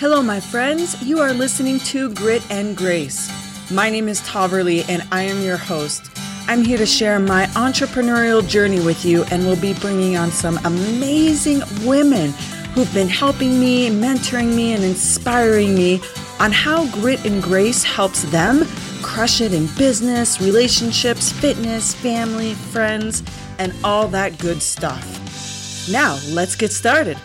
Hello, my friends. You are listening to Grit and Grace. My name is Tahverlee, and I am your host. I'm here to share my entrepreneurial journey with you, and we'll be bringing on some amazing women who've been helping me, mentoring me, and inspiring me on how grit and grace helps them crush it in business, relationships, fitness, family, friends, and all that good stuff. Now, let's get started.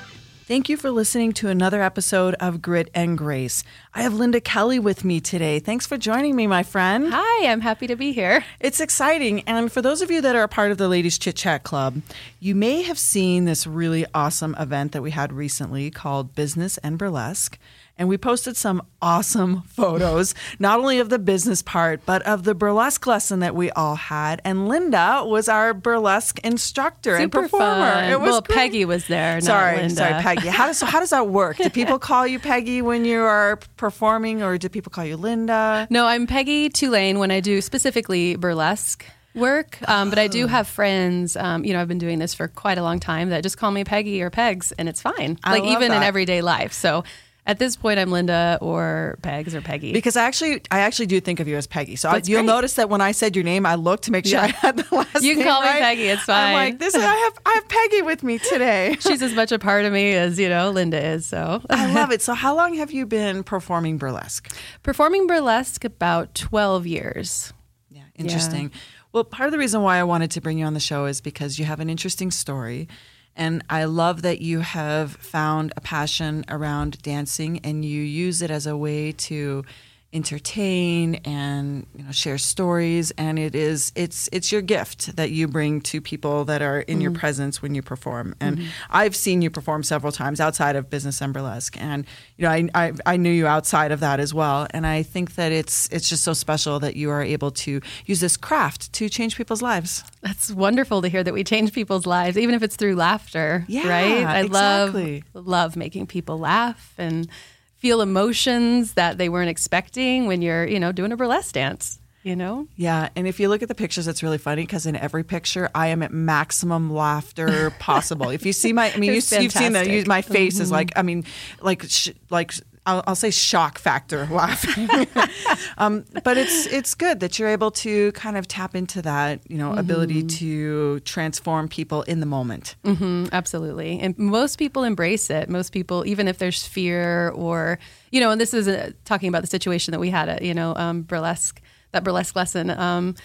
Thank you for listening to another episode of Grit and Grace. I have Linda Kelly with me today. Thanks for joining me, my friend. Hi, I'm happy to be here. It's exciting. And for those of you that are a part of the Ladies Chit Chat Club, you may have seen this really awesome event that we had recently called Business and Burlesque and we posted some awesome photos, not only of the business part, but of the burlesque lesson that we all had. And Linda was our burlesque instructor Super and performer. Fun. It was well, great. Peggy was there. Sorry, Linda. sorry, Peggy. How does so how does that work? Do people call you Peggy when you are performing, or do people call you Linda? No, I'm Peggy Tulane when I do specifically burlesque work. Um, but I do have friends. Um, you know, I've been doing this for quite a long time that just call me Peggy or Pegs, and it's fine. I like even in everyday life. So. At this point, I'm Linda or Pegs or Peggy. Because I actually, I actually do think of you as Peggy. So I, you'll great. notice that when I said your name, I looked to make sure Yeah. I had the last. Name. You can name call me right. Peggy, it's fine. I'm like this. Is, I have I have Peggy with me today. She's as much a part of me as you know Linda is. So I love it. So how long have you been performing burlesque? performing burlesque about 12 years. Yeah, interesting. Well, part of the reason why I wanted to bring you on the show is because you have an interesting story. And I love that you have found a passion around dancing and you use it as a way to entertain and you know share stories and it is it's it's your gift that you bring to people that are in your mm-hmm. presence when you perform and mm-hmm. I've seen you perform several times outside of business and burlesque and you know I, I I knew you outside of that as well and I think that it's it's just so special that you are able to use this craft to change people's lives That's wonderful to hear that we change people's lives, even if it's through laughter. Yeah, right. I exactly. love love making people laugh and feel emotions that they weren't expecting when you're, you know, doing a burlesque dance. You know, Yeah, and if you look at the pictures, it's really funny because in every picture, I am at maximum laughter possible. if you see my, I mean, you, you've seen that. You, my face is like, I mean, like, sh- like. I'll, I'll say shock factor laughing, um, but it's it's good that you're able to kind of tap into that you know ability to transform people in the moment. Mm, absolutely. And most people embrace it. Most people, even if there's fear or, you know, and this is uh talking about the situation that we had at, you know, um, burlesque, that burlesque lesson. Um,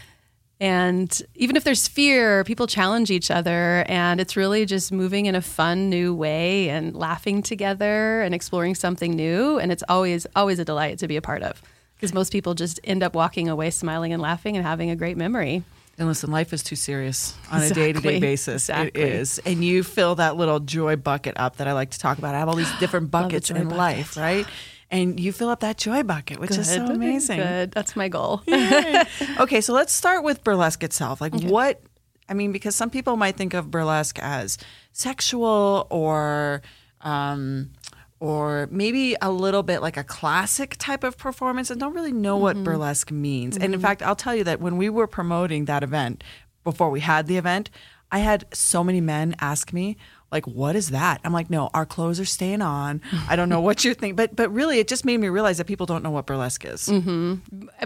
and even if there's fear, people challenge each other. And it's really just moving in a fun, new way and laughing together and exploring something new. And it's always, always a delight to be a part of because most people just end up walking away smiling and laughing and having a great memory. And listen, life is too serious on a day to day basis. Exactly. It is. And you fill that little joy bucket up that I like to talk about. I have all these different buckets in bucket. life, right? And you fill up that joy bucket, which is so amazing. Good. That's my goal. okay, so let's start with burlesque itself. Like, what, I mean, because some people might think of burlesque as sexual or, um, or maybe a little bit like a classic type of performance and don't really know what burlesque means. And in fact, I'll tell you that when we were promoting that event, before we had the event, I had so many men ask me, like, what is that? I'm like, no, our clothes are staying on. I don't know what you think, but but really, it just made me realize that people don't know what burlesque is.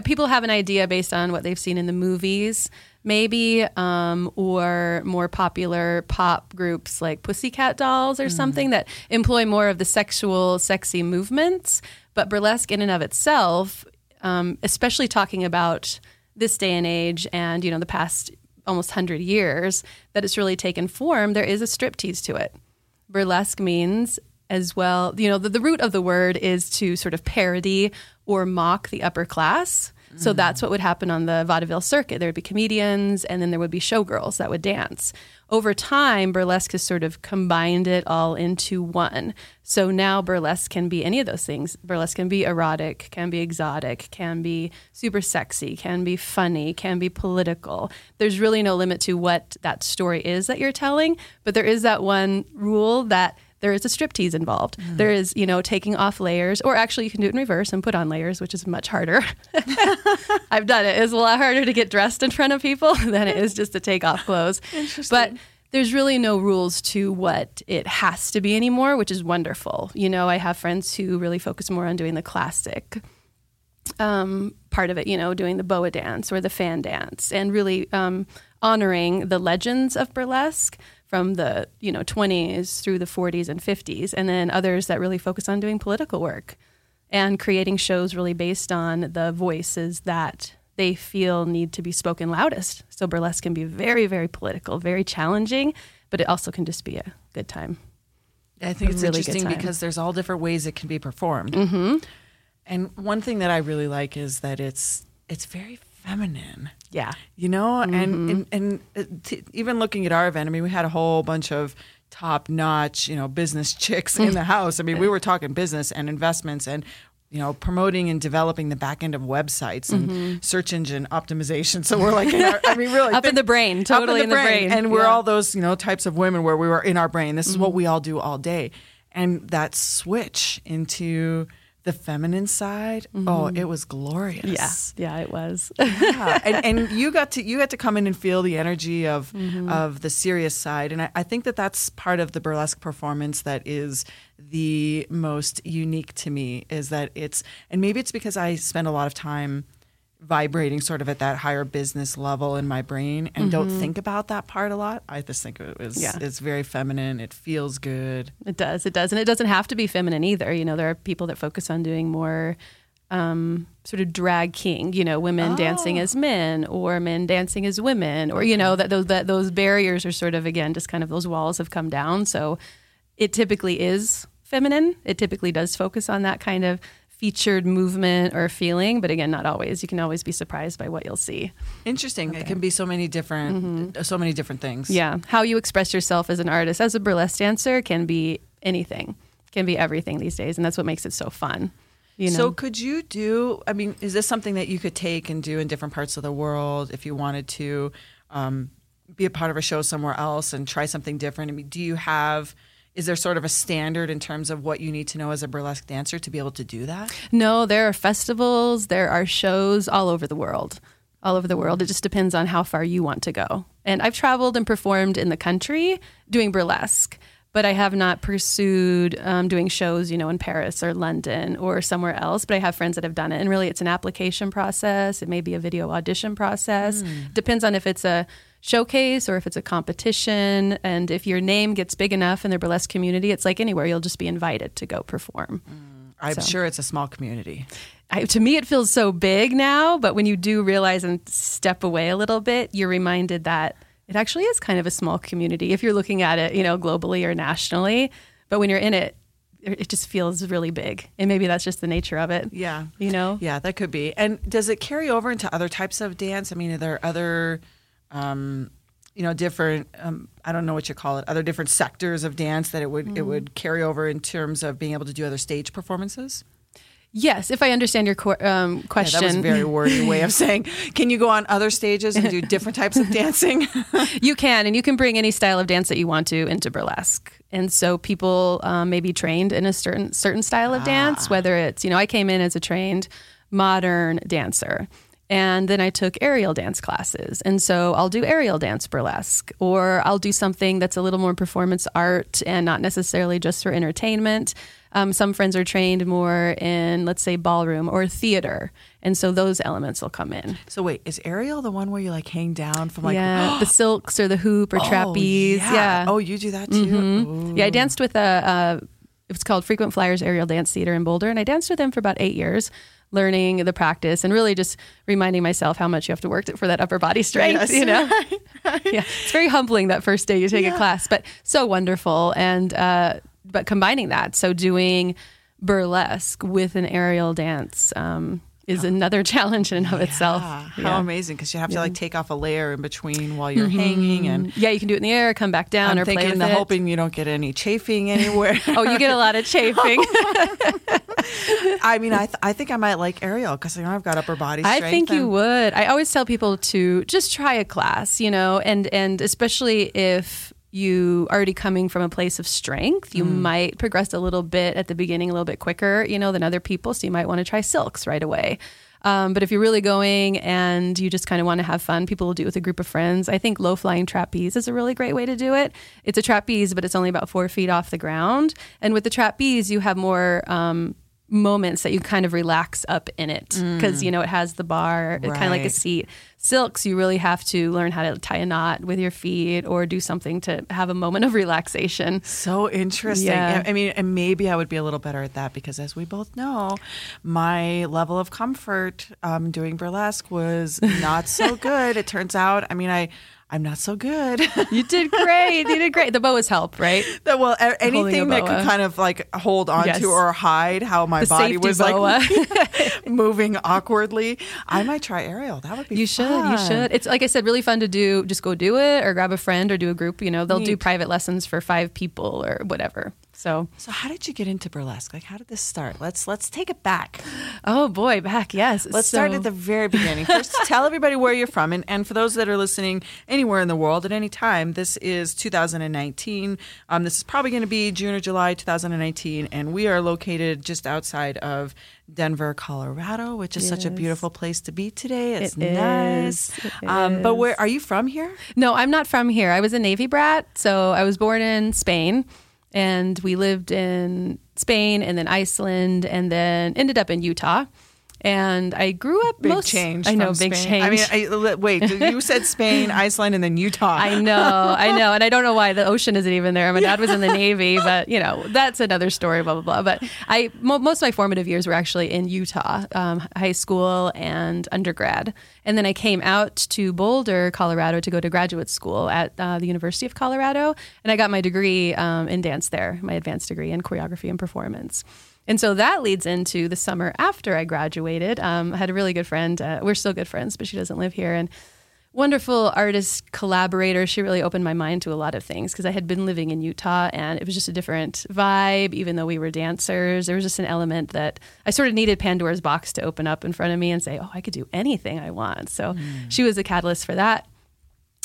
people have an idea based on what they've seen in the movies, maybe, um, or more popular pop groups like Pussycat Dolls or something that employ more of the sexual, sexy movements. But burlesque, in and of itself, um, especially talking about this day and age and you know the past almost hundred years that it's really taken form, there is a striptease to it. Burlesque means as well you know the, the root of the word is to sort of parody or mock the upper class so that's what would happen on the vaudeville circuit. There would be comedians and then there would be showgirls that would dance. Over time burlesque has sort of combined it all into one. So now burlesque can be any of those things. Burlesque can be erotic can be exotic can be super sexy can be funny can be political. There's really no limit to what that story is that you're telling but there is that one rule that there is a striptease involved. There is, you know, taking off layers, or actually you can do it in reverse and put on layers, which is much harder. I've done it. It's a lot harder to get dressed in front of people than it is just to take off clothes. But there's really no rules to what it has to be anymore, which is wonderful. You know, I have friends who really focus more on doing the classic um, part of it, you know, doing the boa dance or the fan dance and really um, honoring the legends of burlesque from the, you know, 20s through the 40s and 50s. And then others that really focus on doing political work and creating shows really based on the voices that they feel need to be spoken loudest. So burlesque can be very, very political, very challenging, but it also can just be a good time. I think A it's really interesting because there's all different ways it can be performed. Mm-hmm. And one thing that I really like is that it's it's very feminine. Yeah. you know and mm-hmm. and, and uh, t- even looking at our event i mean we had a whole bunch of top notch you know business chicks in the house i mean we were talking business and investments and you know promoting and developing the back end of websites and mm-hmm. search engine optimization so we're like in our, i mean really Up in the brain, totally in the brain. and we're Yeah. all those you know types of women where we were in our brain this is what mm-hmm. we all do all day and that switch into the feminine side oh mm-hmm. it was glorious Yeah. Yeah, it was. yeah. and, and you got to you got to come in and feel the energy of mm-hmm. of the serious side, and I, I think that that's part of the burlesque performance that is the most unique to me. Is that it's and maybe it's because I spend a lot of time vibrating sort of at that higher business level in my brain and don't think about that part a lot. I just think it was Yeah. it's very feminine. It feels good. It does. It does. And it doesn't have to be feminine either. You know, there are people that focus on doing more um, sort of drag king, you know, women dancing as men or men dancing as women or, you know, that those, that those barriers are sort of, again, just kind of those walls have come down. So it typically is feminine. It typically does focus on that kind of featured movement or feeling. But again, not always. You can always be surprised by what you'll see. Interesting. It can be so many different so many different things. Yeah. How you express yourself as an artist, as a burlesque dancer, can be anything, can be everything these days. And that's what makes it so fun. You know? So could you do? I mean, is this something that you could take and do in different parts of the world if you wanted to um, be a part of a show somewhere else and try something different? I mean, do you have? Is there sort of a standard in terms of what you need to know as a burlesque dancer to be able to do that? no, there are festivals, there are shows all over the world. All over the world. It just depends on how far you want to go. And I've traveled and performed in the country doing burlesque, but I have not pursued um, doing shows, you know, in Paris or London or somewhere else. But I have friends that have done it. And really, it's an application process. It may be a video audition process. Depends on if it's a showcase or if it's a competition. And if your name gets big enough in the burlesque community, it's like anywhere, you'll just be invited to go perform. Mm. I'm So- sure it's a small community. I, to me, it feels so big now, but when you do realize and step away a little bit, you're reminded that it actually is kind of a small community if you're looking at it, you know, globally or nationally. But when you're in it it just feels really big, and maybe that's just the nature of it. Yeah. you know. Yeah, that could be. And does it carry over into other types of dance? I mean, are there other, um, you know, different? Um, I don't know what you call it. Other different sectors of dance that it would Mm-hmm. it would carry over in terms of being able to do other stage performances. Yes, if I understand your qu- um, Yeah, question, that was a very wordy way of saying. Can you go on other stages and do different types of dancing? You can, and you can bring any style of dance that you want to into burlesque. And so people um, may be trained in a certain certain style of dance, whether it's you know I came in as a trained modern dancer. And then I took aerial dance classes. And so I'll do aerial dance burlesque, or I'll do something that's a little more performance art and not necessarily just for entertainment. Um, some friends are trained more in, let's say, ballroom or theater. And so those elements will come in. so wait, is aerial the one where you like hang down from like yeah, the silks or the hoop or Oh, trapeze. Yeah. Oh, you do that too. Ooh. Yeah, I danced with a, uh, it's called Frequent Flyers Aerial Dance Theater in Boulder, and I danced with them for about eight years, learning the practice and really just reminding myself how much you have to work for that upper body strength. Yes. You know, yeah, it's very humbling that first day you take a class, but so wonderful. And uh, but combining that, so doing burlesque with an aerial dance. Um, is another challenge in and of itself. Ah, how Yeah. amazing! Because you have to like take off a layer in between while you're hanging, and Yeah, you can do it in the air, come back down, I'm or play thinking, with the it. hoping you don't get any chafing anywhere. oh, you get a lot of chafing. I mean, I th- I think I might like aerial because you know I've got upper body I think you would. I always tell people to just try a class, you know, and and especially if you already coming from a place of strength, you Mm. might progress a little bit at the beginning, a little bit quicker, you know, than other people. So you might want to try silks right away. Um, but if you're really going and you just kind of want to have fun, people will do it with a group of friends. I think low flying trapeze is a really great way to do it. It's a trapeze, but it's only about four feet off the ground. And with the trapeze, you have more um, moments that you kind of relax up in it because you know it has the bar, it's kind of like a seat. Silks, you really have to learn how to tie a knot with your feet or do something to have a moment of relaxation. So interesting. Yeah. I I mean, and maybe I would be a little better at that because, as we both know, my level of comfort um, doing burlesque was not so good. it turns out, I mean, I I'm not so good. You did great. You did great. The boas help, right? that well, anything that could kind of like hold on Yes. to or hide how my The body was boa. like moving awkwardly. I might try aerial. That would be. You should. You should. It's like I said, really fun to do. Just go do it, or grab a friend, or do a group. You know, they'll do private lessons for five people or whatever. So, So, how did you get into burlesque? Like, how did this start? Let's let's take it back. oh boy, back yes. Let's start at the very beginning. First, tell everybody where you're from. And, and for those that are listening anywhere in the world at any time, this is 2019. Um, this is probably going to be June or July 2019. And we are located just outside of Denver, Colorado, which is such a beautiful place to be today. It's It nice. It um, but where are you from here? No, I'm not from here. I was a Navy brat. So I was born in Spain and we lived in Spain and then Iceland and then ended up in Utah. And I grew up Big most change. I know, big Spain. change. I mean, I, wait, you said Spain, Iceland, and then Utah. I know, I know, and I don't know why the ocean isn't even there. My dad was in the Navy, but you know that's another story. Blah blah blah. But I mo- most of my formative years were actually in Utah, um, high school and undergrad, and then I came out to Boulder, Colorado, to go to graduate school at uh, the University of Colorado, and I got my degree um, in dance there, my advanced degree in choreography and performance. And so that leads into the summer after I graduated. Um, I had a really good friend. Uh, we're still good friends, but she doesn't live here. And wonderful artist collaborator. She really opened my mind to a lot of things because I had been living in Utah and it was just a different vibe, even though we were dancers. There was just an element that I sort of needed Pandora's box to open up in front of me and say, oh, I could do anything I want. So she was a catalyst for that.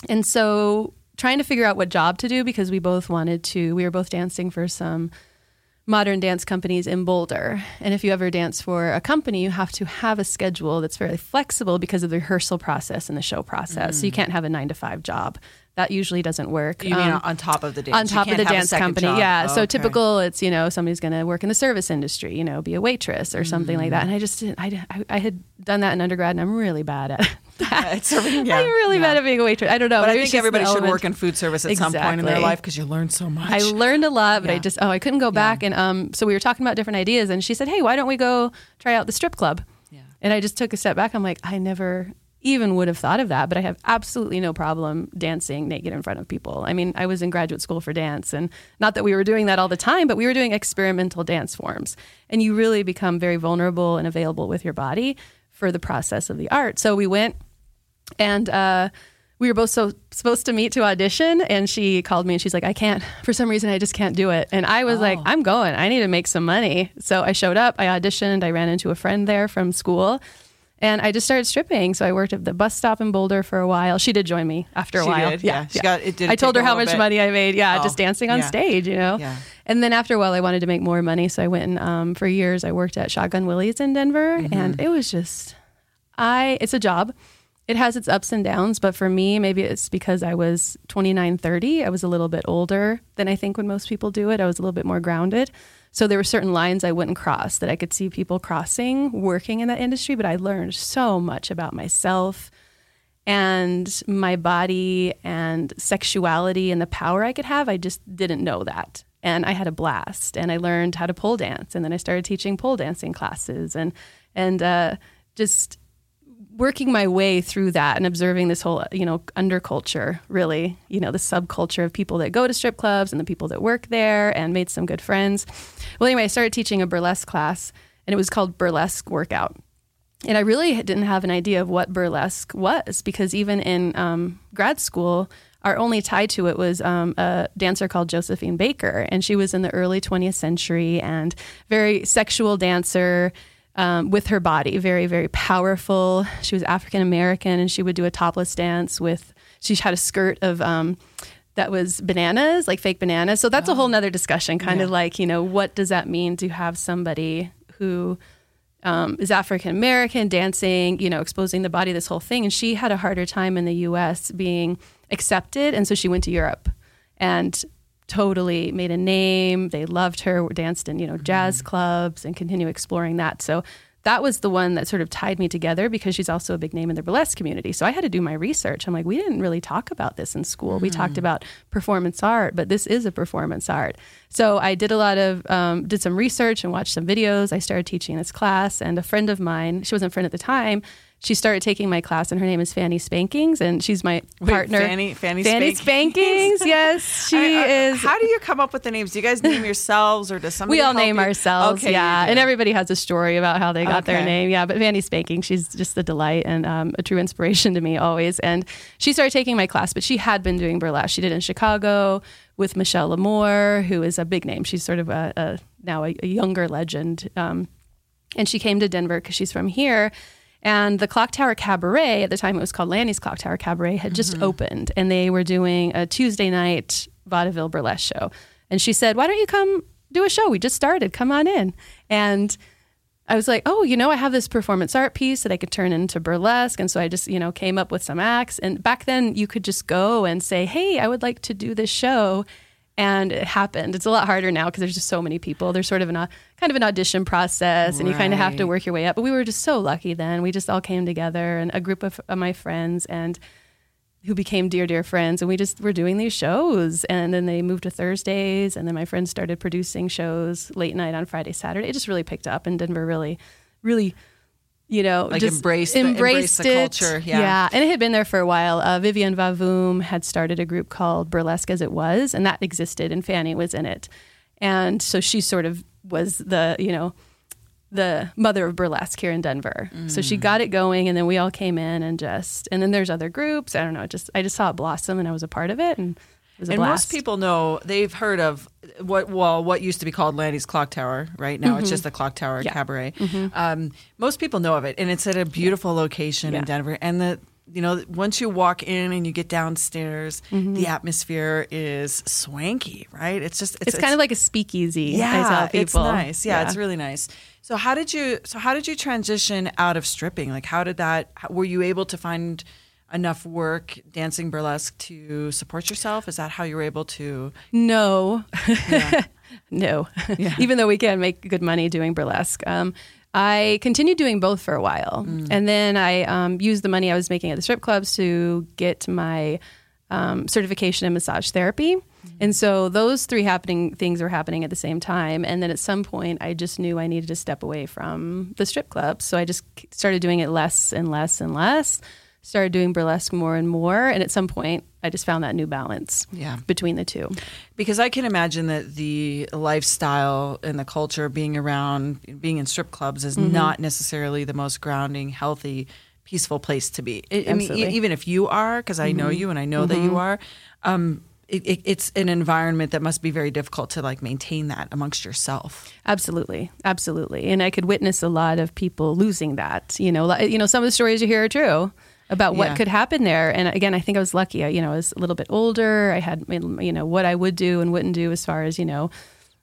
And so trying to figure out what job to do because we both wanted to, we were both dancing for some modern dance companies in Boulder. And if you ever dance for a company, you have to have a schedule that's very flexible because of the rehearsal process and the show process. So you can't have a nine to five job. That usually doesn't work. you mean Um, on top of the dance? on top of the dance company. job? Yeah. So Okay. typical, it's, you know, somebody's going to work in the service industry, you know, be a waitress or something like that. And I just didn't, I, I, I had done that in undergrad and I'm really bad at that. A- yeah, I'm really yeah. bad at being a waitress. I don't know. But I think everybody should element. work in food service at some point in their life because you learn so much. I learned a lot, but I just oh I couldn't go back. And um, so we were talking about different ideas, and she said, "Hey, why don't we go try out the strip club?" Yeah. And I just took a step back. I'm like, I never even would have thought of that, but I have absolutely no problem dancing naked in front of people. I mean, I was in graduate school for dance, and not that we were doing that all the time, but we were doing experimental dance forms, and you really become very vulnerable and available with your body for the process of the art. So we went and uh, we were both so supposed to meet to audition and she called me and she's like i can't for some reason i just can't do it and i was like Oh. i'm going i need to make some money so i showed up i auditioned i ran into a friend there from school and i just started stripping so i worked at the bus stop in boulder for a while she did join me after a She while did, yeah. She got- it did i told her how much bit. money i made yeah Oh, just dancing on yeah. stage you know Yeah. and then after a while i wanted to make more money so i went and um, for years i worked at shotgun willie's in denver Mm-hmm. and it was just I it's a job. It has its ups and downs, but for me, maybe it's because I was 29, 30. I was a little bit older than I think when most people do it. I was a little bit more grounded. So there were certain lines I wouldn't cross that I could see people crossing working in that industry, but I learned so much about myself and my body and sexuality and the power I could have. I just didn't know that. And I had a blast and I learned how to pole dance. And then I started teaching pole dancing classes and, and, uh, just working my way through that and observing this whole, you know, underculture, really, you know, the subculture of people that go to strip clubs and the people that work there and made some good friends. Well, anyway, I started teaching a burlesque class and it was called Burlesque Workout. And I really didn't have an idea of what burlesque was because even in um, grad school, our only tie to it was um, a dancer called Josephine Baker. And she was in the early 20th century and very sexual dancer um, with her body, very, very powerful. She was African American and she would do a topless dance with, she had a skirt of, um, that was bananas, like fake bananas. So that's a whole nother discussion, kind of like, you know, what does that mean to have somebody who um, is African American, dancing, you know, exposing the body, this whole thing. And she had a harder time in the US being accepted. And so she went to Europe and totally made a name. They loved her, danced in, you know, jazz mm-hmm. clubs and continue exploring that. So that was the one that sort of tied me together because she's also a big name in the burlesque community. So I had to do my research. I'm like, we didn't really talk about this in school. Mm. We talked mm. about performance art, but this is a performance art. So I did a lot of, um, did some research and watched some videos. I started teaching this class, and a friend of mine, she wasn't a friend at the time, she started taking my class, and her name is Fanny Spankings, and she's my Wait, partner. Fanny, Fanny, Fanny Spankings. yes, she I, I, is. How do you come up with the names? Do you guys name yourselves, or does somebody? We all name you? ourselves. Okay, yeah, and everybody has a story about how they got okay. their name. Yeah, but Fanny Spanking, she's just a delight and um, a true inspiration to me always. And she started taking my class, but she had been doing burlesque. She did in Chicago with Michelle L'Amour, who is a big name. She's sort of a, a now a, a, younger legend. Um, and she came to Denver because she's from here and the Clock Tower Cabaret, at the time it was called Lannie's Clock Tower Cabaret, had just mm-hmm. opened and they were doing a Tuesday night vaudeville burlesque show. And she said, Why don't you come do a show? We just started. Come on in. And I was like, oh, you know, I have this performance art piece that I could turn into burlesque. And so I just, you know, came up with some acts. And back then you could just go and say, hey, I would like to do this show and it happened. It's a lot harder now because there's just so many people. There's sort of an kind of an audition process, and right. you kind of have to work your way up. But we were just so lucky then. We just all came together, and a group of, of my friends, and who became dear, dear friends, and we just were doing these shows. And then they moved to Thursdays, and then my friends started producing shows late night on Friday, Saturday. It just really picked up, and Denver really, really you know, like just embraced, the, embraced the culture. Yeah. yeah. And it had been there for a while. Uh, Vivienne Vavoom had started a group called Burlesque as It Was, and that existed, and Fanny was in it. And so she sort of was the, you know, the mother of burlesque here in Denver. Mm. So she mm. got it going, and then we all came in and just, and then there's other groups. I don't know, just I just saw it blossom, and I was a part of it, and and blast. most people know they've heard of what well what used to be called Lannie's Clock Tower. Right now, mm-hmm. it's just the Clock Tower yeah. Cabaret. Mm-hmm. Um, most people know of it, and it's at a beautiful yeah. location yeah. in Denver. And the you know once you walk in and you get downstairs, mm-hmm. the atmosphere is swanky. Right? It's just it's, it's, it's kind of like a speakeasy. Yeah, it's nice. Yeah, it's really nice. So how did you so how did you transition out of stripping? Like how did that? Were you able to find enough work dancing burlesque to support yourself? Is that how you were able to? No, yeah. no. Yeah. Even though we can make good money doing burlesque. Um, I continued doing both for a while, mm. and then I um, used the money I was making at the strip clubs to get my um, certification in massage therapy. Mm-hmm. And so those three happening things were happening at the same time. And then at some point, I just knew I needed to step away from the strip club. So I just started doing it less and less and less started doing burlesque more and more. And at some point, I just found that new balance yeah. between the two. Because I can imagine that the lifestyle and the culture being around, being in strip clubs is mm-hmm. not necessarily the most grounding, healthy, peaceful place to be. I, I mean, even if you are, because I know mm-hmm. you and I know mm-hmm. that you mm-hmm. are, um, it, it, it's an environment that must be very difficult to like maintain that amongst yourself. Absolutely, absolutely, and I could witness a lot of people losing that. You know, you know, some of the stories you hear are true about what yeah. could happen there. And again, I think I was lucky. I, you know, I was a little bit older. I had, you know, what I would do and wouldn't do as far as, you know,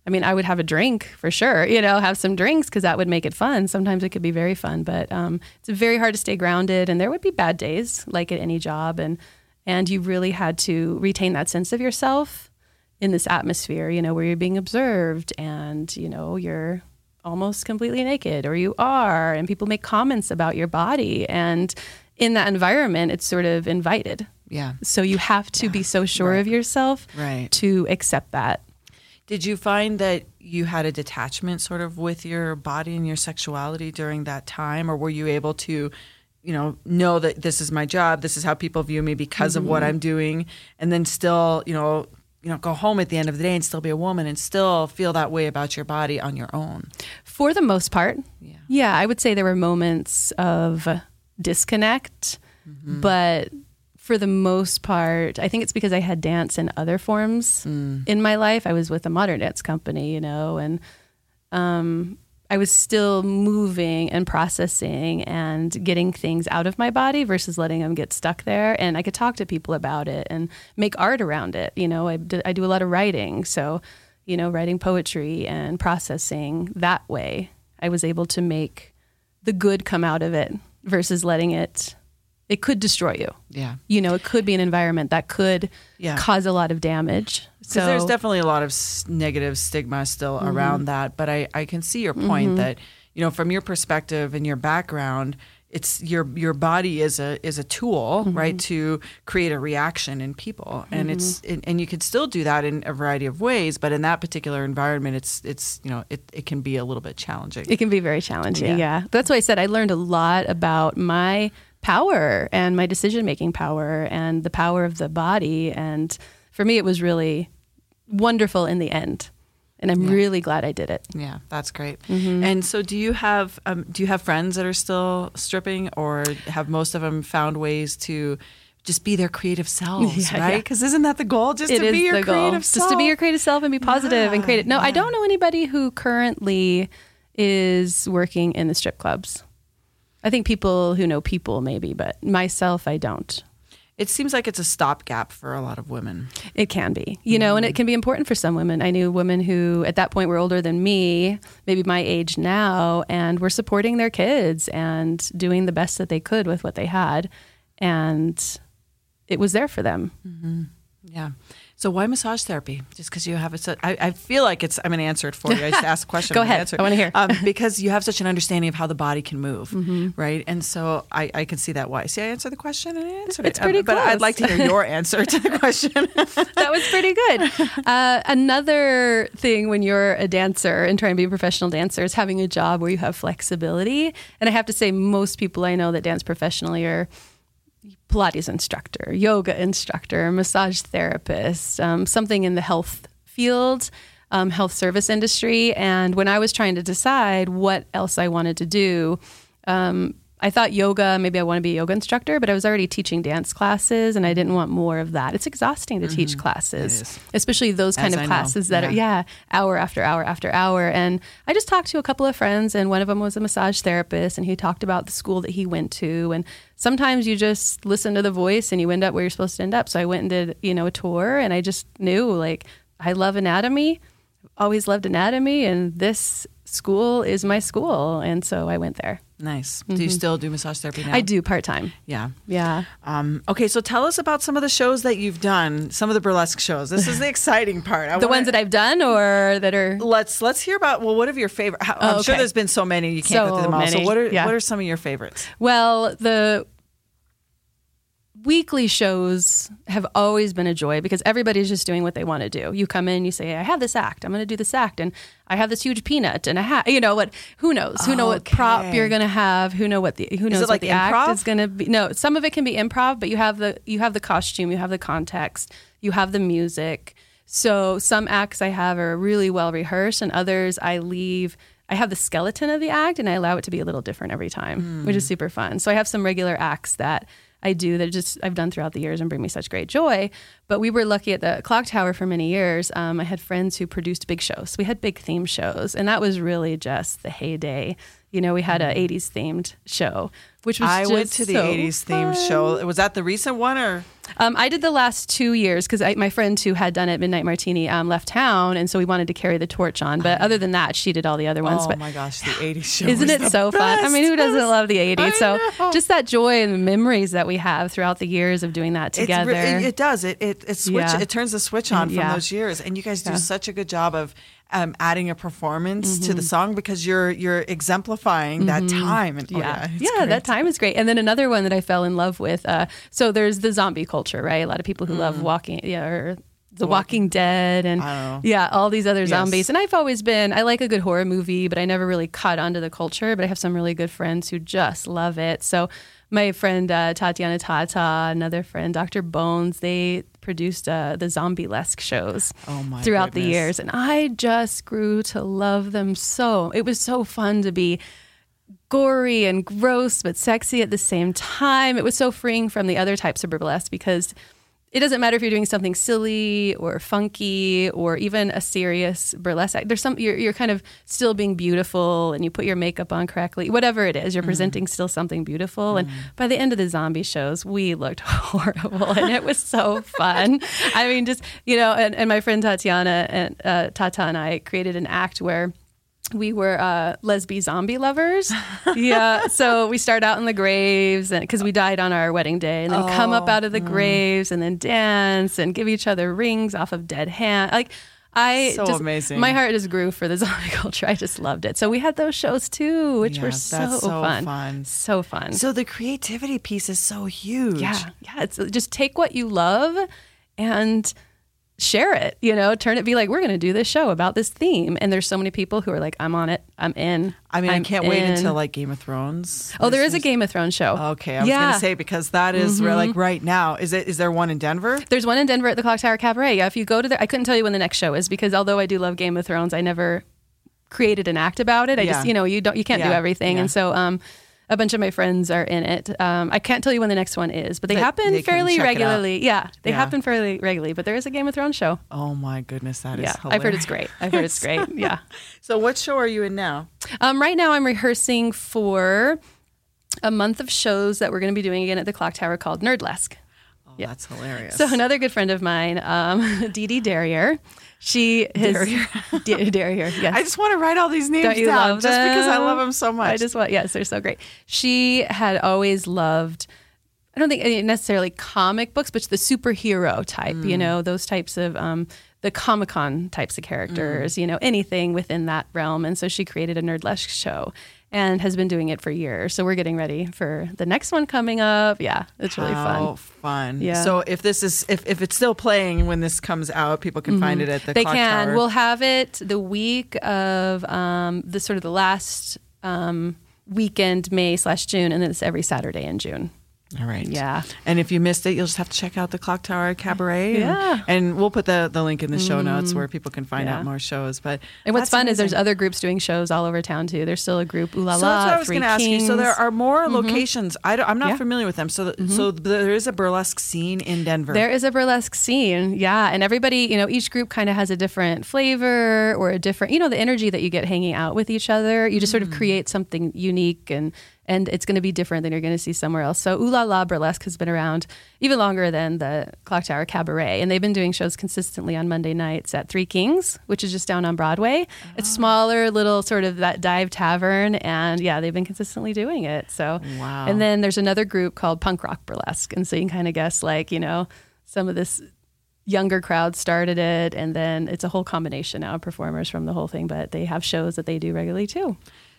I mean, I would have a drink for sure, you know, have some drinks because that would make it fun. Sometimes it could be very fun, but um, it's very hard to stay grounded. And there would be bad days, like at any job. And, and you really had to retain that sense of yourself in this atmosphere, you know, where you're being observed and, you know, you're almost completely naked or you are, and people make comments about your body. And, in that environment, it's sort of invited. Yeah. So you have to yeah. be so sure right. of yourself right. to accept that. Did you find that you had a detachment sort of with your body and your sexuality during that time? Or were you able to, you know, know that this is my job, this is how people view me because mm-hmm. of what mm-hmm. I'm doing, and then still, you know, you know, go home at the end of the day and still be a woman and still feel that way about your body on your own? For the most part. Yeah. Yeah, I would say there were moments of disconnect. Mm-hmm. But for the most part, I think it's because I had dance in other forms mm. in my life. I was with a modern dance company, you know, and um, I was still moving and processing and getting things out of my body versus letting them get stuck there. And I could talk to people about it and make art around it. You know, I, I do a lot of writing. So, you know, writing poetry and processing that way, I was able to make the good come out of it versus letting it it could destroy you. Yeah. You know, it could be an environment that could Yeah. cause a lot of damage. So there's definitely a lot of negative stigma still Mm-hmm. around that. But I, I can see your point that, you know, from your perspective and your background, it's your your body is a is a tool, Mm-hmm. right, to create a reaction in people, and it's and, and you can still do that in a variety of ways. But in that particular environment, it's it's you know it, it can be a little bit challenging. It can be very challenging. Yeah. Yeah. That's why I said I learned a lot about my power and my decision making power and the power of the body. And for me, it was really wonderful in the end. And I'm Yeah. really glad I did it. Yeah, that's great. Mm-hmm. And so, do you have um, do you have friends that are still stripping, or have most of them found ways to just be their creative selves, Yeah, right? yeah. Because isn't that the goal? Just It to be your the goal. creative Just self. to be your creative self and be positive and Yeah, creative. No, I don't know anybody who currently is working in the strip clubs. I think people who know people maybe, but myself, I don't. It seems like it's a stopgap for a lot of women. It can be, you know, and Mm-hmm. it can be important for some women. I knew women who, at that point, were older than me, maybe my age now, and were supporting their kids and doing the best that they could with what they had. And it was there for them. Yeah. So why massage therapy? Just because you have it. So, I, I feel like it's. I'm going to answer it for you. I just asked a question. Go I'm ahead. answer it. I wanna hear. Um, because you have such an understanding of how the body can move, Mm-hmm. right? And so I, I can see that why. See, I answered the question and I answered It's it. pretty Um, But I'd like to hear your answer to the question. that was pretty good. Uh, another thing when you're a dancer and trying to be a professional dancer is having a job where you have flexibility. And I have to say, most people I know that dance professionally are Pilates instructor, yoga instructor, massage therapist, um, something in the health field, um, health service industry. And when I was trying to decide what else I wanted to do, um, I thought yoga, maybe I want to be a yoga instructor, but I was already teaching dance classes and I didn't want more of that. It's exhausting to teach mm-hmm. classes, especially those kind As of I know. classes that are, Yeah. yeah, hour after hour after hour. And I just talked to a couple of friends, and one of them was a massage therapist, and he talked about the school that he went to. And sometimes you just listen to the voice and you end up where you're supposed to end up. So I went and did, you know, a tour, and I just knew like I love anatomy, always loved anatomy, and this school is my school. And so I went there. Nice. Do you still do massage therapy now? Mm-hmm. I do part time. Yeah. Yeah. Um, okay, so tell us about some of the shows that you've done. Some of the burlesque shows. This is the exciting part. I The wanna- ones that I've done or that are Let's let's hear about well, what are your favorite? I'm Oh, sure there's been so many you can't go through them all. So what are yeah. what are some of your favorites? Well, the weekly shows have always been a joy because everybody's just doing what they want to do. You come in, you say, "I have this act. I'm going to do this act, and I have this huge peanut and a hat." You know what? Who knows? Who know what prop you're going to have? Who know what the who knows it like what the improv? act is going to be? No, some of it can be improv, but you have the you have the costume, you have the context, you have the music. So some acts I have are really well rehearsed, and others I leave. I have the skeleton of the act, and I allow it to be a little different every time, which is hmm. super fun. So I have some regular acts that I do that just I've done throughout the years and bring me such great joy. But we were lucky at the Clock Tower for many years. Um, I had friends who produced big shows. We had big theme shows, and that was really just the heyday. You know, we had a '80s themed show, which was I just went to the so 80s themed fun. show. Was that the recent one or Um, I did the last two years because my friend who had done it, Midnight Martini, um, left town, and so we wanted to carry the torch on. But other than that, she did all the other ones. Oh but my gosh, the 80s show. isn't it so fun? I mean, who doesn't love the 80s? I So know. just that joy and the memories that we have throughout the years of doing that together. re- it, it does. It it it switch. Yeah. It turns the switch on from Yeah. those years, and you guys do Yeah. such a good job of um, adding a performance to the song because you're you're exemplifying that time. And, oh, yeah, yeah, great. that time is great. And then another one that I fell in love with. Uh, so there's the zombie culture, right? A lot of people who love walking, yeah, or the Walking Dead, and Mm. Know. yeah, all these other Yes. zombies. And I've always been, I like a good horror movie, but I never really caught onto the culture. But I have some really good friends who just love it. So my friend uh, Tatiana Tata, another friend, Dr. Bones, they produced uh, the zombie-esque shows Oh, throughout the years, and I just grew to love them so. It was so fun to be gory and gross but sexy at the same time. It was so freeing from the other types of burlesque because it doesn't matter if you're doing something silly or funky or even a serious burlesque act. There's some you're, you're kind of still being beautiful and you put your makeup on correctly. Whatever it is, you're presenting still something beautiful. And by the end of the zombie shows, we looked horrible and it was so fun. I mean, just you know, and, and my friend Tatiana and uh, Tata and I created an act where we were uh, lesbian zombie lovers. yeah. So we start out in the graves and because we died on our wedding day and then oh, come up out of the mm. graves and then dance and give each other rings off of dead hand. Like I so just, amazing. My heart just grew for the zombie culture. I just loved it. So we had those shows too, which yeah, were so, so fun. fun. So fun. So the creativity piece is so huge. Yeah. Yeah. It's just take what you love and share it, you know, turn it, be like, we're going to do this show about this theme. And there's so many people who are like, I'm on it, I'm in. I mean, I'm I can't in. wait until like Game of Thrones. Oh, there is a Game of Thrones show. Okay, I was yeah. going to say because that is mm-hmm. like right now. Is it? Is there one in Denver? There's one in Denver at the Clock Tower Cabaret. Yeah, if you go to there, I couldn't tell you when the next show is because although I do love Game of Thrones, I never created an act about it. I yeah. just, you know, you don't, you can't yeah. do everything, and so um, a bunch of my friends are in it. Um, I can't tell you when the next one is, but they, happen they fairly regularly. Yeah, they yeah. happen fairly regularly. But there is a Game of Thrones show. Oh my goodness, that yeah, is hilarious. I've heard it's great. I've heard it's great. Yeah. so what show are you in now? Um, right now, I'm rehearsing for a month of shows that we're going to be doing again at the Clock Tower called Nerdlesque. Oh, yeah. that's hilarious. So another good friend of mine, um, Dee Dee Derrier. She has Derrier. Yes. I just want to write all these names Don't you down love just them? because I love them so much. I just want yes, they're so great. She had always loved I don't think necessarily comic books, but the superhero type, mm. you know, those types of um, the Comic Con types of characters, mm. you know, anything within that realm. And so she created a Nerdlesque show and has been doing it for years. So we're getting ready for the next one coming up. Yeah, it's really How fun. fun. Yeah. So if this is if, if it's still playing when this comes out, people can mm-hmm. find it at the They can. Tower. We'll have it the week of um, the sort of the last um, weekend, May slash June, and then it's every Saturday in June. All right. Yeah. And if you missed it, you'll just have to check out the Clock Tower Cabaret. Yeah. And, and we'll put the, the link in the show notes where people can find yeah. out more shows. But and what's fun amazing. is there's other groups doing shows all over town too. There's still a group Ooh La La. So that's what I was going to ask you. So there are more mm-hmm. locations. I am not yeah. familiar with them. So mm-hmm. so there is a burlesque scene in Denver. There is a burlesque scene. Yeah. And everybody, you know, each group kind of has a different flavor or a different, you know, the energy that you get hanging out with each other. You just mm. sort of mm. create something unique and and it's going to be different than you're going to see somewhere else. So Ooh La La Burlesque has been around even longer than the Clock Tower Cabaret, and they've been doing shows consistently on Monday nights at Three Kings, which is just down on Broadway. Oh. It's ah. smaller, little sort of that dive tavern, and yeah, they've been consistently doing it. So wow. And then there's another group called Punk Rock Burlesque, and so you can kind of guess like you know some of this younger crowd started it and then it's a whole combination now of performers from the whole thing but they have shows that they do regularly too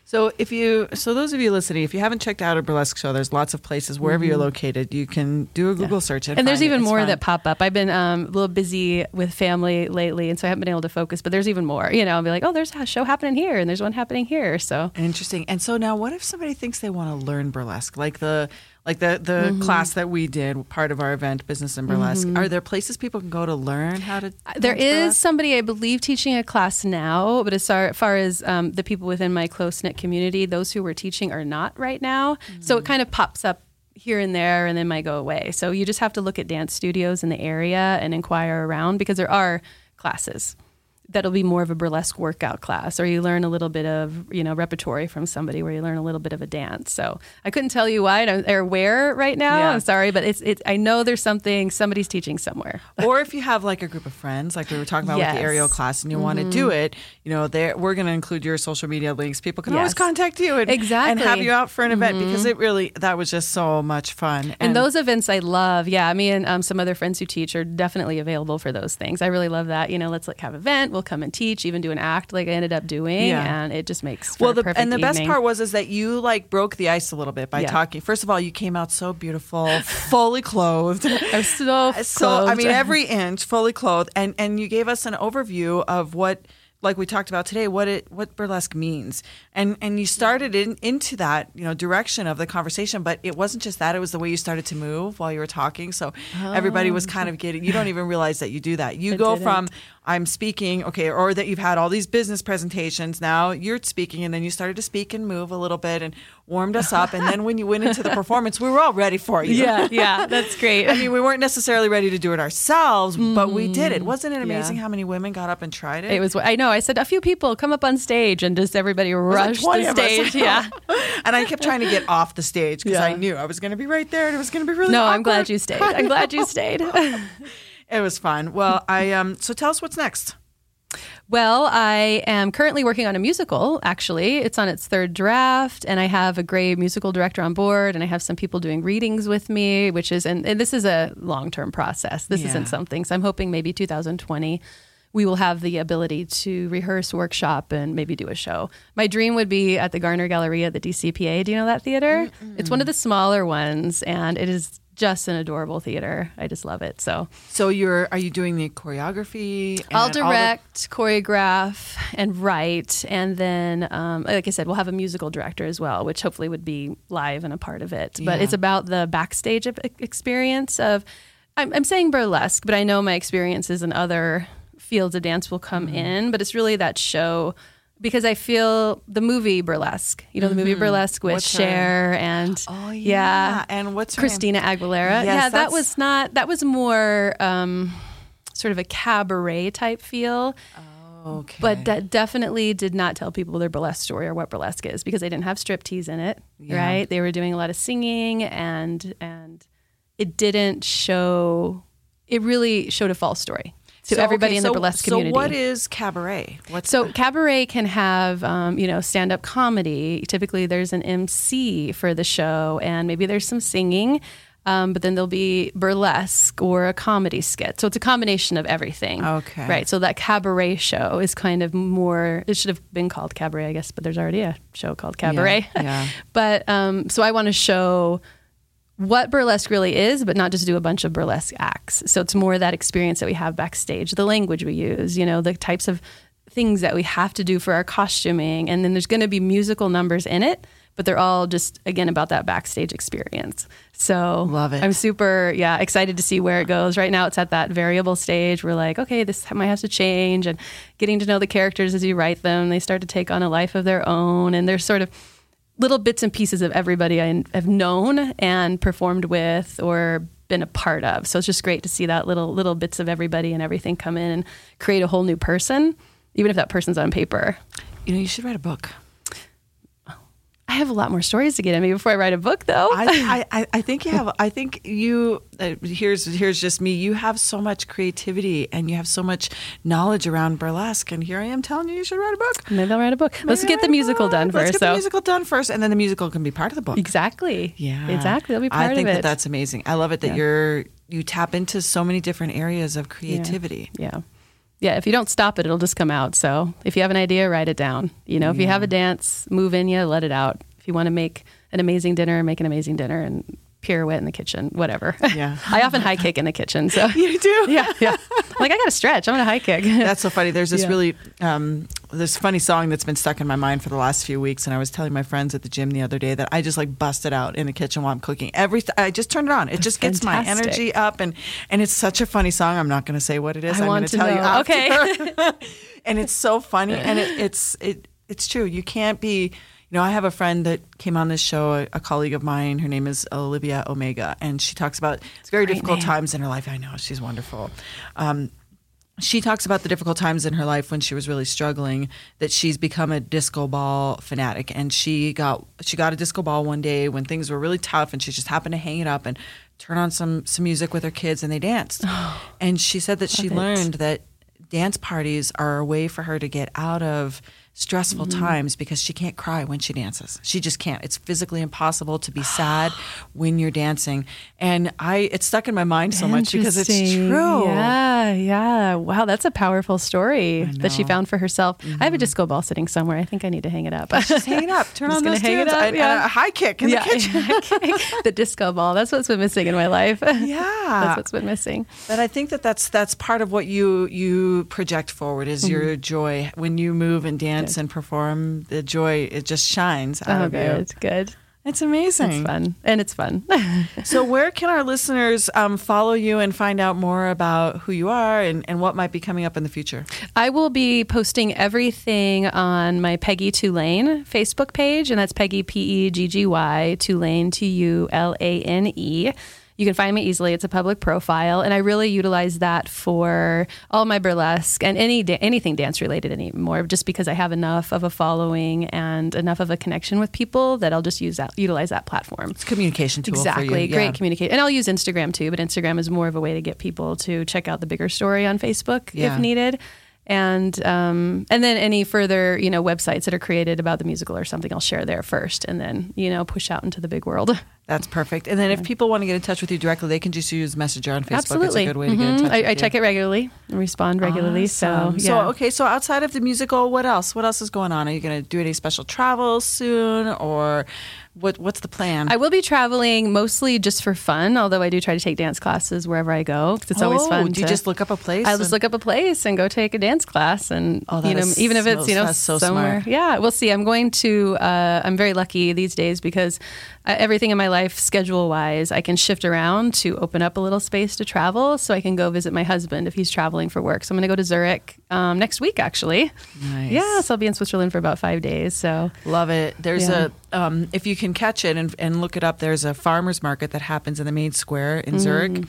so if you, so those of you listening, if you haven't checked out a burlesque show, there's lots of places wherever mm-hmm. you're located. You can do a Google yeah. search and, and there's even it. more that pop up. I've been um, a little busy with family lately, and so I haven't been able to focus. But there's even more. You know, I'll be like, oh, there's a show happening here, and there's one happening here. So interesting. And so now, what if somebody thinks they want to learn burlesque, like the like the the mm-hmm. class that we did, part of our event, Business and Burlesque. Mm-hmm. Are there places people can go to learn how to? There is burlesque? somebody I believe teaching a class now, but as far, far as um, the people within my close knit community, those who were teaching are not right now. Mm-hmm. So it kind of pops up here and there and then might go away. So you just have to look at dance studios in the area and inquire around because there are classes that'll be more of a burlesque workout class or you learn a little bit of you know repertory from somebody where you learn a little bit of a dance so i couldn't tell you why or where right now yeah. i'm sorry but it's it, i know there's something somebody's teaching somewhere or if you have like a group of friends like we were talking about yes. with the aerial class and you mm-hmm. want to do it you know we're going to include your social media links people can yes. always contact you and, exactly. and have you out for an event mm-hmm. because it really that was just so much fun and, and those events i love yeah me and um, some other friends who teach are definitely available for those things i really love that you know let's like have an event we'll come and teach even do an act like I ended up doing, yeah. and it just makes well. the, and the evening. best part was is that you like broke the ice a little bit by yeah. talking. First of all, you came out so beautiful, fully clothed. I'm so uh, so. I mean, every inch fully clothed, and and you gave us an overview of what like we talked about today, what it what burlesque means, and and you started in into that you know direction of the conversation, but it wasn't just that; it was the way you started to move while you were talking. So oh. everybody was oh. kind of getting. You don't even realize that you do that. You go didn't. from I'm speaking, okay, or that you've had all these business presentations. Now you're speaking, and then you started to speak and move a little bit and warmed us up. And then when you went into the performance, we were all ready for you. Yeah, yeah, that's great. I mean, we weren't necessarily ready to do it ourselves, mm-hmm. but we did it. Wasn't it amazing yeah. how many women got up and tried it? It was. I know. I said a few people come up on stage, and just everybody rushed like the stage. yeah, and I kept trying to get off the stage because yeah. I knew I was going to be right there, and it was going to be really. No, awkward. I'm glad you stayed. I'm glad you stayed. it was fun. Well, I um. So tell us what's next. Well, I am currently working on a musical, actually. It's on its third draft, and I have a great musical director on board, and I have some people doing readings with me, which is, and, and this is a long term process. This Yeah. isn't something, so I'm hoping maybe 2020 we will have the ability to rehearse, workshop, and maybe do a show. My dream would be at the Garner Galleria at the DCPA. Do you know that theater? It's one of the smaller ones, and it is just an adorable theater. I just love it. So So you're are you doing the choreography? and I'll all the- direct, choreograph, and write, and then, um, like I said, we'll have a musical director as well, which hopefully would be live and a part of it. But Yeah. it's about the backstage of- experience of. I'm, I'm saying burlesque, but I know my experiences in other fields of dance will come Mm-hmm. in. But it's really that show because I feel the movie burlesque. You know, the movie burlesque with Mm-hmm. What's her- Cher and Oh yeah. And what's her name? Christina Yes, Aguilera. yeah, that was not. That was more um, sort of a cabaret type feel. Okay. But that definitely did not tell people their burlesque story or what burlesque is because they didn't have striptease in it, Yeah. right? They were doing a lot of singing and and it didn't show. It really showed a false story to So, everybody okay, in the so- burlesque community. So what is cabaret? What's So cabaret can have, um, you know, stand-up comedy. Typically, there's an MC for the show, and maybe there's some singing, um, but then there'll be burlesque or a comedy skit. So it's a combination of everything. Okay. Right. So that cabaret show is kind of more. It should have been called cabaret, I guess, but there's already a show called cabaret. Yeah, yeah. but um, so I want to show what burlesque really is, but not just do a bunch of burlesque acts. So it's more that experience that we have backstage, the language we use, you know, the types of things that we have to do for our costuming. And then there's going to be musical numbers in it, but they're all just, again, about that backstage experience. So Love it. I'm super, yeah, excited to see where it goes. Right now it's at that variable stage. We're like, okay, this might have to change and getting to know the characters as you write them. They start to take on a life of their own. And they're sort of, little bits and pieces of everybody I have known and performed with or been a part of. So it's just great to see that little little bits of everybody and everything come in and create a whole new person, even if that person's on paper. you know, you should write a book. I have a lot more stories to get in me before I write a book, though. I, I, I think you have. I think you. Uh, here's here's just me. You have so much creativity and you have so much knowledge around burlesque. And here I am telling you, you should write a book. Maybe I'll write a book. Let's Maybe get the musical done Let's first. get so the musical done first, and then the musical can be part of the book. exactly, Yeah, exactly. That'll be part I think that that's amazing. I love it that Yeah. you're you tap into so many different areas of creativity. Yeah. Yeah, if you don't stop it, it'll just come out. So if you have an idea, write it down. You know, if you have a dance, move in you, let it out. If you want to make an amazing dinner, make an amazing dinner and pirouette in the kitchen, whatever. Yeah. I often high kick in the kitchen. So You do. yeah, yeah. Like I got to stretch. I'm going to high kick. That's so funny. There's this Yeah. really um, this funny song that's been stuck in my mind for the last few weeks, and I was telling my friends at the gym the other day that I just like busted out in the kitchen while I'm cooking. Every I just turned it on. It just gets my energy up, and and it's such a funny song. I'm not going to say what it is. I am to tell you know. after. Okay. and it's so funny, and it, it's it it's true. You can't be. You know, I have a friend that came on this show, a, a colleague of mine. Her name is Olivia Omega, and she talks about it's very difficult name. times in her life. I know she's wonderful. Um, she talks about the difficult times in her life when she was really struggling that she's become a disco ball fanatic and she got she got a disco ball one day when things were really tough and she just happened to hang it up and turn on some some music with her kids and they danced and she said that she it. learned that dance parties are a way for her to get out of stressful Mm-hmm. times because she can't cry when she dances. She just can't. It's physically impossible to be sad when you're dancing. And I it's stuck in my mind so much because it's true. Yeah, yeah. Wow, that's a powerful story that she found for herself. I have a disco ball sitting somewhere. I think I need to hang it up. Just hang it up. Turn on those hang it up, yeah. a high kick in yeah, the kitchen. the disco ball. That's what's been missing in my life. Yeah. that's what's been missing. But I think that that's that's part of what you you project forward is your Mm-hmm. joy when you move and dance and perform. The joy it just shines out Oh, of good, you. It's good. It's amazing. It's fun, and it's fun. So where can our listeners um, follow you and find out more about who you are and, and what might be coming up in the future? I will be posting everything on my Peggy Tulane Facebook page, and that's Peggy P E G G Y Tulane T U L A N E. You can find me easily. It's a public profile, and I really utilize that for all my burlesque and any anything dance related anymore. Just because I have enough of a following and enough of a connection with people that I'll just use that utilize that platform. It's a communication tool Exactly. for you. Great Yeah. communicate. And I'll use Instagram too, but Instagram is more of a way to get people to check out the bigger story on Facebook Yeah. if needed. And um, and then any further you know websites that are created about the musical or something, I'll share there first, and then you know push out into the big world. That's perfect. And then if people want to get in touch with you directly, they can just use Messenger on Facebook. Absolutely, It's a good way to get in Mhm. touch. I, I check it regularly and respond regularly. So yeah. so okay. So outside of the musical, what else? What else is going on? Are you going to do any special travels soon, or what? What's the plan? I will be traveling mostly just for fun, although I do try to take dance classes wherever I go 'cause it's always Oh, fun. Do you to- just look up a place? I'll just look up a place and go take a dance class, and Oh, that you know, is even if it's you know so somewhere. smart. Yeah, we'll see. I'm going to. Uh, I'm very lucky these days because uh, everything in my life, schedule wise, I can shift around to open up a little space to travel, so I can go visit my husband if he's traveling for work. So I'm going to go to Zurich um, next week, actually. Nice. Yeah, so I'll be in Switzerland for about five days. So Love it. There's Yeah. a um, if you can catch it and, and look it up. There's a farmers market that happens in the main square in Zurich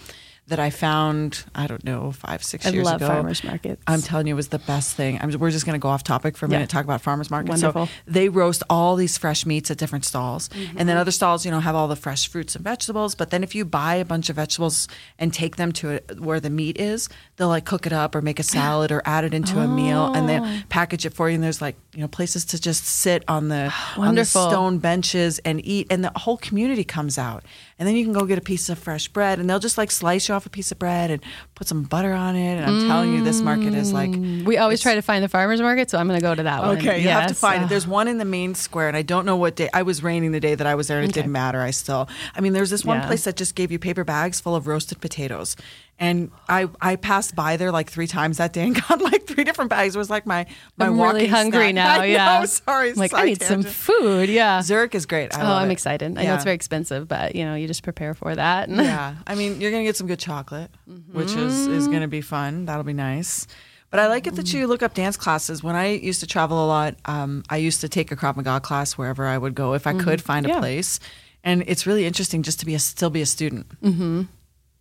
that I found. I don't know five six. I years love ago. farmers markets. I'm telling you, it was the best thing. I'm, we're just going to go off topic for a Yeah. minute, talk about farmers markets. Wonderful. So they roast all these fresh meats at different stalls, mm-hmm. and then other stalls, you know, have all the fresh fruits and vegetables. But then if you buy a bunch of vegetables and take them to a, where the meat is, they'll like cook it up or make a salad or add it into a meal, and they oh. package it for you. And there's like you know places to just sit on the on the stone benches and eat, and the whole community comes out. And then you can go get a piece of fresh bread, and they'll just like slice you off a piece of bread and put some butter on it. And I'm telling you, this market is like we always try to find the farmers market, so I'm going to go to that one. Okay, you have to find Uh, it. There's one in the main square, and I don't know what day. I was raining the day that I was there, and it Okay. didn't matter. I still, I mean, there's this one Yeah. place that just gave you paper bags full of roasted potatoes, and I I passed by there like three times that day and got like three different bags. It was like my my I'm really hungry snack. now. I yeah, know, sorry, I'm like I need some food. Yeah. Zurich is great. I oh, I'm it. excited. I know Yeah. it's very expensive, but you know, you just prepare for that. yeah, I mean, you're gonna get some good chocolate, which is is Mm-hmm. gonna be fun. That'll be nice. But I like it that you look up dance classes. When I used to travel a lot, um, I used to take a Krav Maga class wherever I would go if I could find a Mm-hmm. Yeah. place. And it's really interesting just to be a still be a student.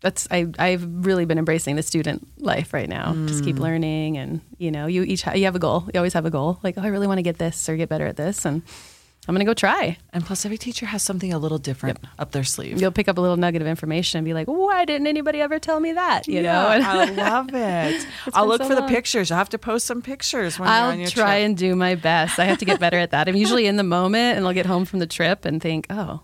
That's I I've really been embracing the student life right now. Just Mm. keep learning, and you know, you each ha- you have a goal. You always have a goal. Like, oh, I really want to get this or get better at this, and I'm going to go try. And plus, every teacher has something a little different up their sleeve. You'll pick up a little nugget of information and be like, why didn't anybody ever tell me that? You know. Yeah, I love it. I'll look so for the pictures. You'll have to post some pictures when you're on your trip. I'll try trip. and do my best. I have to get better at that. I'm usually in the moment and I'll get home from the trip and think, oh,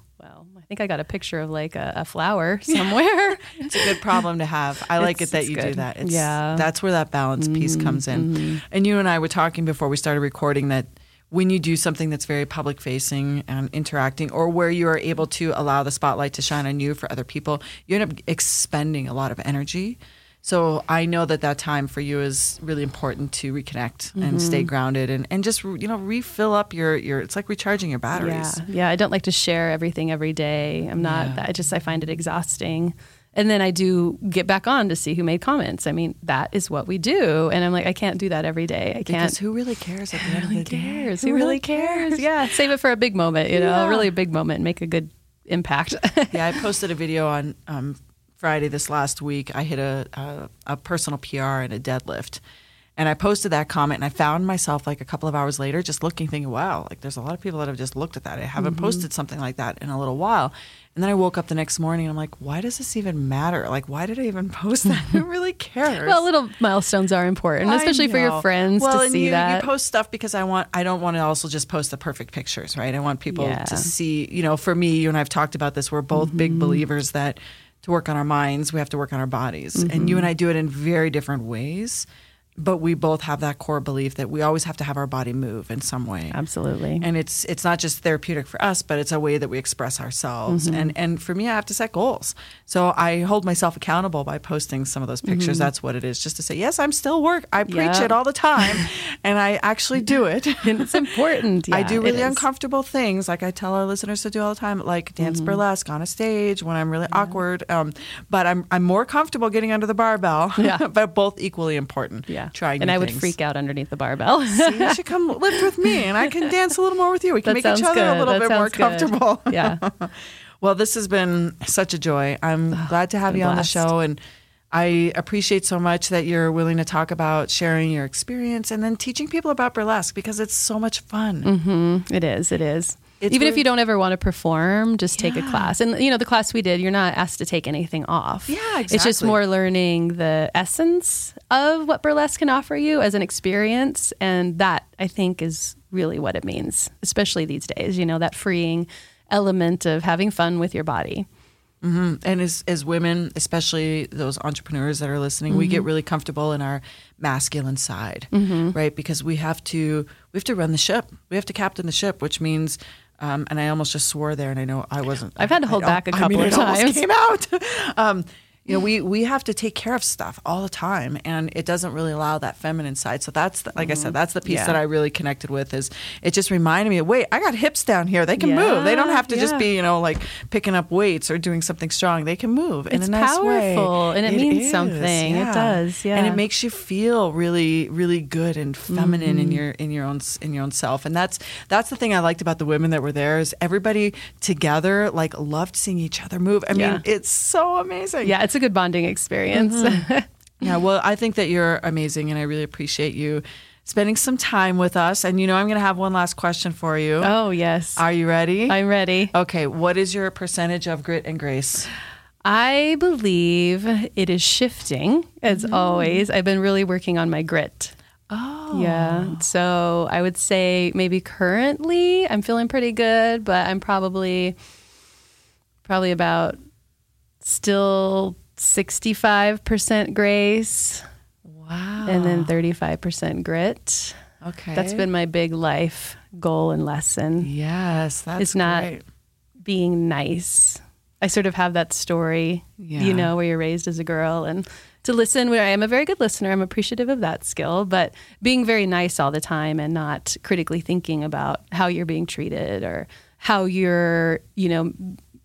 I think I got a picture of like a, a flower somewhere. It's a good problem to have. I like It's- it that you do that. It's, Yeah. Mm-hmm, That's where that balance piece comes in. And you and I were talking before we started recording that when you do something that's very public facing and interacting, or where you are able to allow the spotlight to shine on you for other people, you end up expending a lot of energy. So I know that that time for you is really important to reconnect and stay Mm-hmm. grounded and, and just you know refill up your your. It's like recharging your batteries. Yeah, yeah. I don't like to share everything every day. I'm not. Yeah. I just I find it exhausting. And then I do get back on to see who made comments. I mean, that is what we do. And I'm like, I can't do that every day. I can't. Because who really cares at the end the day? cares? Who really cares? Yeah, save it for a big moment. You know, Yeah. really a big moment. Make a good impact. yeah, I posted a video on um, Friday this last week. I hit a, a a personal PR and a deadlift, and I posted that comment. And I found myself like a couple of hours later just looking, thinking, "Wow, like there's a lot of people that have just looked at that. I haven't posted something like that in a little while." And then I woke up the next morning and I'm like, "Why does this even matter? Like, why did I even post that? Who really cares?" well, little milestones are important, I especially for your friends well, to see you, that. You post stuff because I want. I don't want to also just post the perfect pictures, right? I want people Yeah. to see. You know, for me, you and I've talked about this. We're both Mm-hmm. big believers that to work on our minds, we have to work on our bodies, and Mm-hmm. you and I do it in very different ways. But we both have that core belief that we always have to have our body move in some way. Absolutely. And it's it's not just therapeutic for us, but it's a way that we express ourselves. Mm-hmm. And and for me, I have to set goals. So I hold myself accountable by posting some of those pictures. That's what it is, just to say, yes, I'm still work. I preach Mm-hmm. Yeah. it all the time, and I actually do it. and it's important. I do really uncomfortable things, like I tell our listeners to do all the time, like dance Mm-hmm. burlesque on a stage when I'm really awkward. Um, but I'm I'm more comfortable getting under the barbell. Yeah. but both equally important. Yeah. Trying. and I would freak out underneath the barbell. See, you should come lift with me, and I can dance a little more with you. We can That make each other a little That bit more sounds good. comfortable. yeah. Well, this has been such a joy. I'm glad to have you on the show, and I appreciate so much that you're willing to talk about sharing your experience and then teaching people about burlesque because it's so much fun. Mm-hmm. It is. It is. It's Even if you don't ever want to perform, just take a class. And you know, the class we did, you're not asked to take anything off. Yeah, exactly. It's just more learning the essence of what burlesque can offer you as an experience, and that I think is really what it means, especially these days. You know, that freeing element of having fun with your body. and as as women, especially those entrepreneurs that are listening, we get Mm-hmm. really comfortable in our masculine side, right? Because we have to we have to run the ship. We have to captain the ship, which means. Um, and I almost just swore there, and I know I wasn't. I've had to hold back a couple mean, of times. Came out. um, you know, we we have to take care of stuff all the time, and it doesn't really allow that feminine side. So that's the, like I said, that's the piece Mm-hmm. Yeah. that I really connected with. Is it just reminded me? Wait, I got hips down here. They can move. They don't have to just be you know like picking up weights or doing something strong. They can move in It's a nice way. powerful, and it means is, something. It does, And it makes you feel really, really good and feminine Mm-hmm. in your in your own in your own self. And that's that's the thing I liked about the women that were there is everybody together like loved seeing each other move. I mean, it's so amazing. Yeah, it's a good bonding experience. Mm-hmm. Yeah, well, I think that you're amazing, and I really appreciate you spending some time with us. And you know, I'm going to have one last question for you. oh yes, Are you ready? I'm ready. okay, what is your percentage of grit and grace? I believe it is shifting as always. I've been really working on my grit. Oh, Yeah. So I would say maybe currently I'm feeling pretty good, but I'm probably probably about still 65% grace wow. and then 35% grit. okay, That's been my big life goal and lesson. yes. That's It's not great. being nice. I sort of have that story, Yeah. you know, where you're raised as a girl and to listen where I am a very good listener. I'm appreciative of that skill, but being very nice all the time and not critically thinking about how you're being treated or how you're, you know,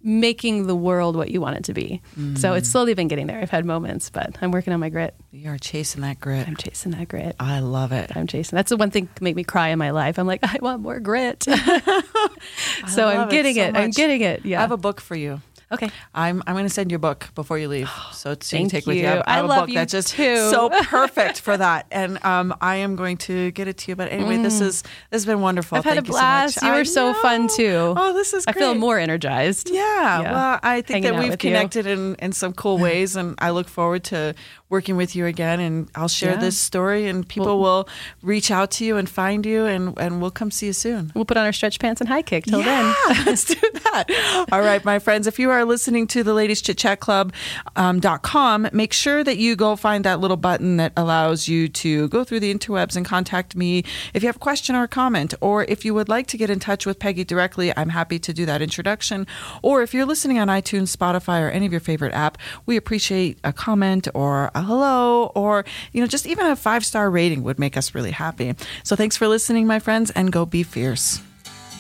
making the world what you want it to be. So Mm. it's slowly been getting there. I've had moments, but I'm working on my grit. You are chasing that grit. I'm chasing that grit. I love it. I'm chasing. That's the one thing that make me cry in my life. I'm like, I want more grit. so I'm it getting so it. I'm getting it. Yeah. I have a book for you. Okay. I'm I'm going to send you a book before you leave, so it's so you can take with you. you. I have, I have I a love book you that's just too. so perfect for that, and um, I am going to get it to you. But anyway, this is this has been wonderful. Mm. I've had Thank a you so much. blast. You, I were so fun too. Oh, this is. I feel more energized. Yeah, Yeah. well, I think Hanging that we've you. connected in, in some cool ways, and I look forward to working with you again. And I'll share Yeah. this story, and people will reach out to you and find you, and, and we'll come see you soon. We'll put on our stretch pants and high kick till yeah, then. let's do that. All right, my friends, if you are listening to the Ladies Chit Chat Club um, dot com, make sure that you go find that little button that allows you to go through the interwebs and contact me if you have a question or a comment, or if you would like to get in touch with Peggy directly. I'm happy to do that introduction. Or if you're listening on iTunes, Spotify, or any of your favorite app, we appreciate a comment or a hello, or you know, just even a five star rating would make us really happy. So thanks for listening, my friends, and go be fierce.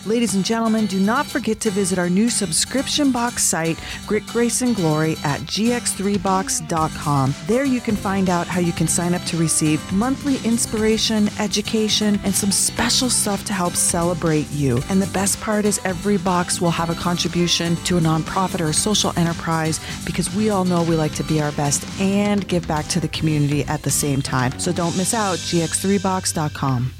Ladies and gentlemen, do not forget to visit our new subscription box site, Grit, Grace, and Glory, at gx3box.com. There you can find out how you can sign up to receive monthly inspiration, education, and some special stuff to help celebrate you. And the best part is every box will have a contribution to a nonprofit or a social enterprise because we all know we like to be our best and give back to the community at the same time. So don't miss out, gx3box.com.